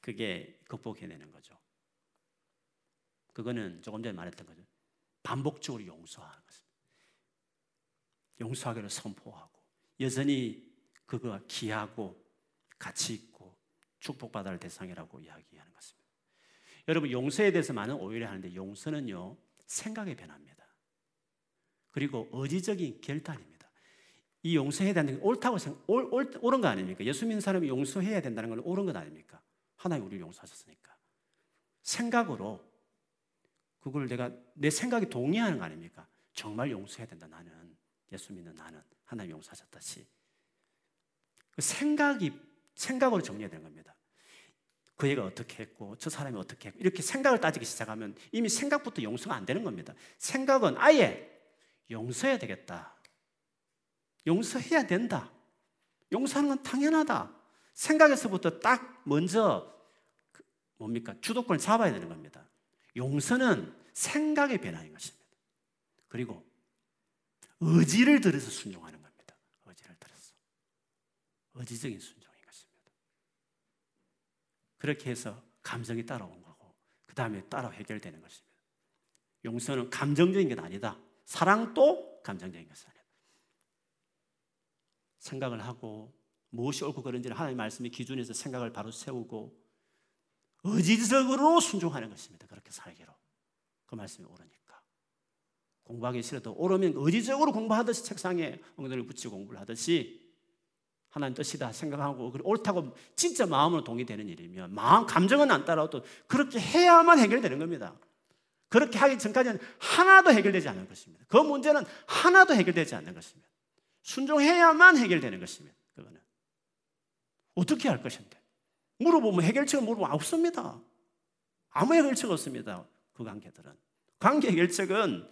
그게 극복해내는 거죠. 그거는 조금 전에 말했던 거죠. 반복적으로 용서하는 것입니다. 용서하기를 선포하고 여전히 그거 가치 있고 축복받아야 할 대상이라고 이야기하는 것입니다. 여러분 용서에 대해서 많은 오해를 하는데 용서는요 생각의 변화입니다. 그리고 의지적인 결단입니다. 이 용서해야 된다는 게 옳다고 생각, 옳, 옳, 옳은 거 아닙니까? 예수 믿는 사람이 용서해야 된다는 건 옳은 것 아닙니까? 하나님 우리를 용서하셨으니까. 생각으로 그걸 내가 내 생각이 동의하는 거 아닙니까? 정말 용서해야 된다 나는 예수 믿는 나는 하나님 용서하셨다시 그 생각이 생각으로 정리해야 되는 겁니다. 그 애가 어떻게 했고 저 사람이 어떻게 했고 이렇게 생각을 따지기 시작하면 이미 생각부터 용서가 안 되는 겁니다. 생각은 아예 용서해야 되겠다. 용서해야 된다. 용서하는 건 당연하다. 생각에서부터 딱 먼저 그 뭡니까? 주도권을 잡아야 되는 겁니다. 용서는 생각의 변화인 것입니다. 그리고 의지를 들여서 순종하는 겁니다. 의지를 들여서. 의지적인 것입니다. 그렇게 해서 감정이 따라온 거고, 그 다음에 따라 해결되는 것입니다. 용서는 감정적인 게 아니다. 사랑도 감정적인 것이 아니다. 생각을 하고 무엇이 옳고 그른지를 하나님의 말씀의 기준에서 생각을 바로 세우고 의지적으로 순종하는 것입니다. 그렇게 살기로. 그 말씀이 옳으니까. 공부하기 싫어도 옳으면 의지적으로 공부하듯이 책상에 엉덩이를 붙이고 공부를 하듯이 하나님 뜻이다 생각하고 옳다고 진짜 마음으로 동의되는 일이면 마음 감정은 안 따라도 그렇게 해야만 해결되는 겁니다. 그렇게 하기 전까지는 하나도 해결되지 않는 것입니다. 그 문제는 하나도 해결되지 않는 것입니다. 순종해야만 해결되는 것입니다. 그거는 어떻게 할 것인데 물어보면 해결책을 물어보면 없습니다. 아무 해결책 없습니다. 그 관계들은 관계 해결책은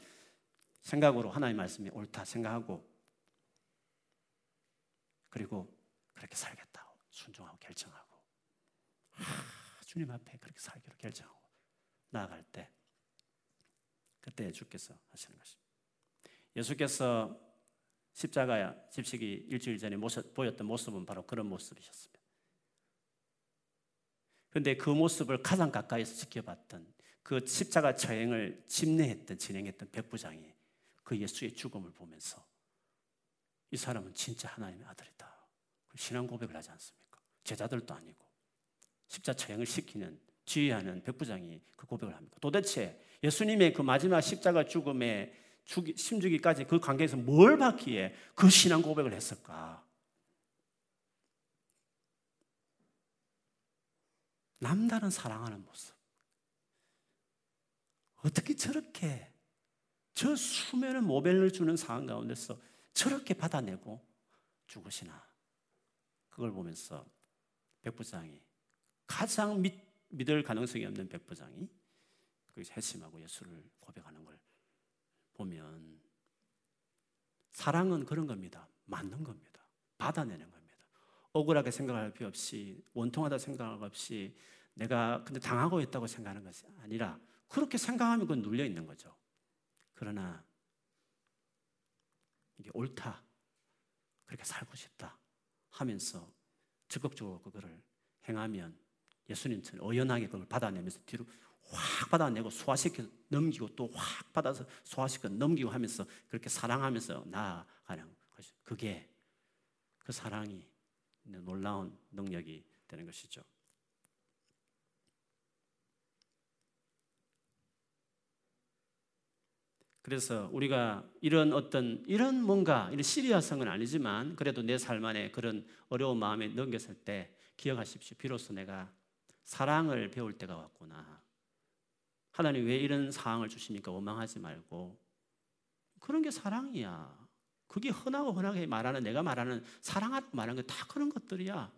생각으로 하나님 말씀이 옳다 생각하고 그리고 그렇게 살겠다 순종하고 결정하고 아, 주님 앞에 그렇게 살기로 결정하고 나아갈 때 그때 주께서 하시는 것입니다. 예수께서 십자가 집식이 일주일 전에 모습, 보였던 모습은 바로 그런 모습이셨습니다. 그런데 그 모습을 가장 가까이서 지켜봤던 그 십자가 처행을 집례했던 진행했던 백부장이 그 예수의 죽음을 보면서 이 사람은 진짜 하나님의 아들이다. 신앙 고백을 하지 않습니까? 제자들도 아니고 십자 처형을 시키는 지휘하는 백부장이 그 고백을 합니다. 도대체 예수님의 그 마지막 십자가 죽음에 심주기까지 그 관계에서 뭘 받기에 그 신앙 고백을 했을까? 남다른 사랑하는 모습. 어떻게 저렇게 저 수면의 모벨을 주는 상황 가운데서 저렇게 받아내고 죽으시나? 그걸 보면서 백부장이 가장 믿, 믿을 가능성이 없는 백부장이 거기서 회심하고 예수를 고백하는 걸 보면 사랑은 그런 겁니다. 맞는 겁니다. 받아내는 겁니다. 억울하게 생각할 필요 없이 원통하다 생각할 없이 내가 근데 당하고 있다고 생각하는 것이 아니라 그렇게 생각하면 그건 눌려 있는 거죠. 그러나 이게 옳다. 그렇게 살고 싶다. 하면서 적극적으로 그거를 행하면 예수님처럼 어연하게 그걸 받아내면서 뒤로 확 받아내고 소화시켜 넘기고 또 확 받아서 소화시켜 넘기고 하면서 그렇게 사랑하면서 나아가는 것이 그게 그 사랑이 놀라운 능력이 되는 것이죠. 그래서 우리가 이런 어떤 이런 뭔가 이런 시리아성은 아니지만 그래도 내 삶 안에 그런 어려운 마음에 넘겼을 때 기억하십시오. 비로소 내가 사랑을 배울 때가 왔구나. 하나님 왜 이런 상황을 주시니까 원망하지 말고 그런 게 사랑이야. 그게 흔하고 흔하게 말하는 내가 말하는 사랑하고 말하는 게 다 그런 것들이야.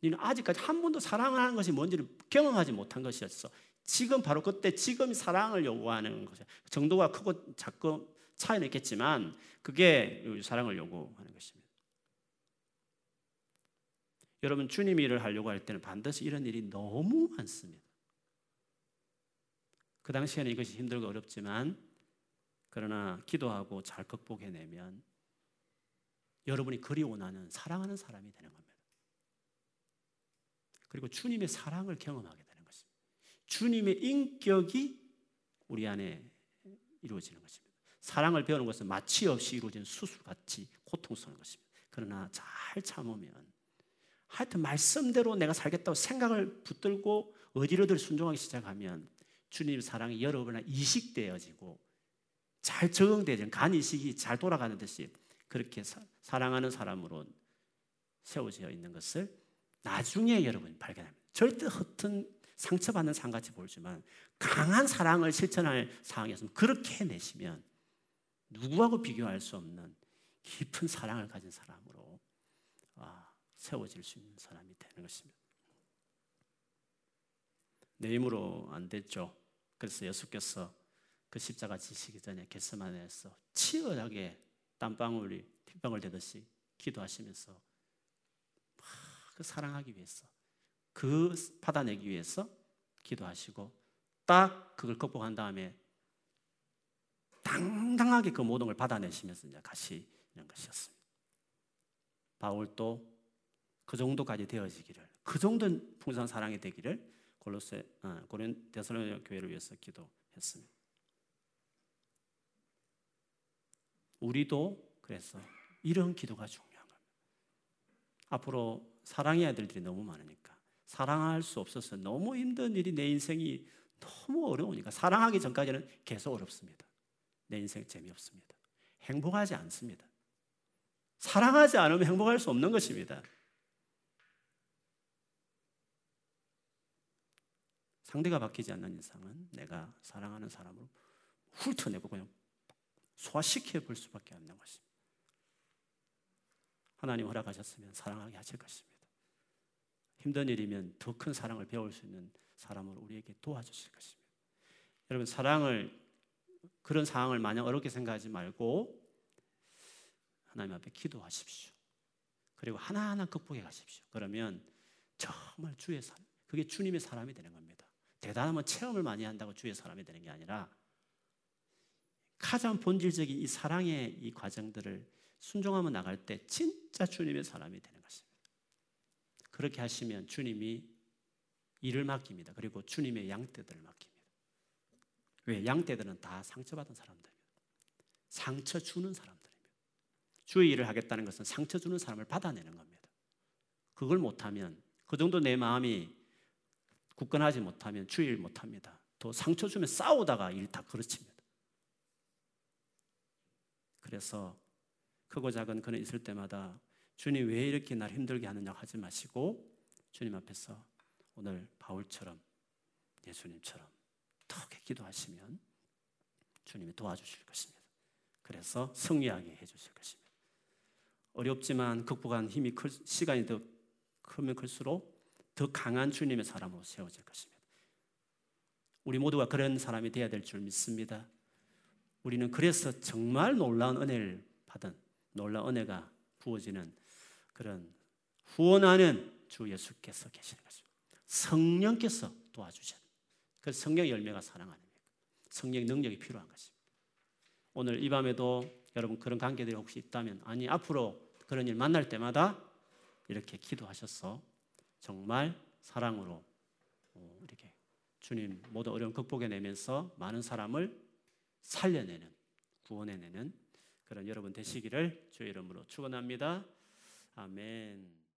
너는 아직까지 한 번도 사랑하는 것이 뭔지를 경험하지 못한 것이었어. 지금 바로 그때 지금 사랑을 요구하는 것이야. 정도가 크고 작고 차이는 있겠지만 그게 사랑을 요구하는 것입니다. 여러분 주님 일을 하려고 할 때는 반드시 이런 일이 너무 많습니다. 그 당시에는 이것이 힘들고 어렵지만 그러나 기도하고 잘 극복해내면 여러분이 그리 원하는 사랑하는 사람이 되는 겁니다. 그리고 주님의 사랑을 경험하게 주님의 인격이 우리 안에 이루어지는 것입니다. 사랑을 배우는 것은 마취 없이 이루어진 수술같이 고통스러운 것입니다. 그러나 잘 참으면 하여튼 말씀대로 내가 살겠다고 생각을 붙들고 어디로들 순종하기 시작하면 주님의 사랑이 여러분 안 이식되어지고 잘 적응되는 간 이식이 잘 돌아가는 듯이 그렇게 사, 사랑하는 사람으로 세워져 있는 것을 나중에 여러분이 발견합니다. 절대 허튼 상처받는 상같이 보이지만 강한 사랑을 실천할 상황이었으면 그렇게 해내시면 누구하고 비교할 수 없는 깊은 사랑을 가진 사람으로 아, 세워질 수 있는 사람이 되는 것입니다. 내 힘으로 안 됐죠. 그래서 예수께서 그 십자가 지시기 전에 겟세마네에서 치열하게 땀방울이 핏방울 되듯이 기도하시면서 그 사랑하기 위해서 그 받아내기 위해서 기도하시고 딱 그걸 극복한 다음에 당당하게 그 모든 걸 받아내시면서 이제 가시는 것이었습니다. 바울도 그 정도까지 되어지기를 그 정도는 풍성한 사랑이 되기를 골로새 어, 고린 데살로니 교회를 위해서 기도했습니다. 우리도 그래서 이런 기도가 중요한 겁니다. 앞으로 사랑의 아들들이 너무 많으니까 사랑할 수 없어서 너무 힘든 일이 내 인생이 너무 어려우니까 사랑하기 전까지는 계속 어렵습니다. 내 인생 재미없습니다. 행복하지 않습니다. 사랑하지 않으면 행복할 수 없는 것입니다. 상대가 바뀌지 않는 이상은 내가 사랑하는 사람을 훑어내고 그냥 소화시켜 볼 수밖에 없는 것입니다. 하나님 허락하셨으면 사랑하게 하실 것입니다. 힘든 일이면 더 큰 사랑을 배울 수 있는 사람을 우리에게 도와주실 것입니다. 여러분 사랑을 그런 상황을 마냥 어렵게 생각하지 말고 하나님 앞에 기도하십시오. 그리고 하나하나 극복해 가십시오. 그러면 정말 주의 사람, 그게 주님의 사람이 되는 겁니다. 대단하면 체험을 많이 한다고 주의 사람이 되는 게 아니라 가장 본질적인 이 사랑의 이 과정들을 순종하며 나갈 때 진짜 주님의 사람이 되는 것입니다. 그렇게 하시면 주님이 일을 맡깁니다. 그리고 주님의 양떼들을 맡깁니다. 왜? 양떼들은 다 상처받은 사람들입니다. 상처 주는 사람들입니다. 주의 일을 하겠다는 것은 상처 주는 사람을 받아내는 겁니다. 그걸 못하면 그 정도 내 마음이 굳건하지 못하면 주의 일 못합니다. 또 상처 주면 싸우다가 일 다 그르칩니다. 그래서 크고 작은 그는 있을 때마다 주님 왜 이렇게 날 힘들게 하느냐 하지 마시고 주님 앞에서 오늘 바울처럼 예수님처럼 턱에 기도하시면 주님이 도와주실 것입니다. 그래서 승리하게 해주실 것입니다. 어렵지만 극복한 힘이 클, 시간이 더 크면 클수록 더 강한 주님의 사람으로 세워질 것입니다. 우리 모두가 그런 사람이 되어야 될 줄 믿습니다. 우리는 그래서 정말 놀라운 은혜를 받은 놀라운 은혜가 부어지는 그런 후원하는 주 예수께서 계시는 것입니다. 성령께서 도와주신 그 성령 열매가 사랑 아닙니까? 성령 능력이 필요한 것입니다. 오늘 이 밤에도 여러분 그런 관계들이 혹시 있다면 아니 앞으로 그런 일 만날 때마다 이렇게 기도하셔서 정말 사랑으로 어, 이렇게 주님 모두 어려움 극복해내면서 많은 사람을 살려내는 구원해내는 그런 여러분 되시기를 주의 이름으로 축원합니다. 아멘.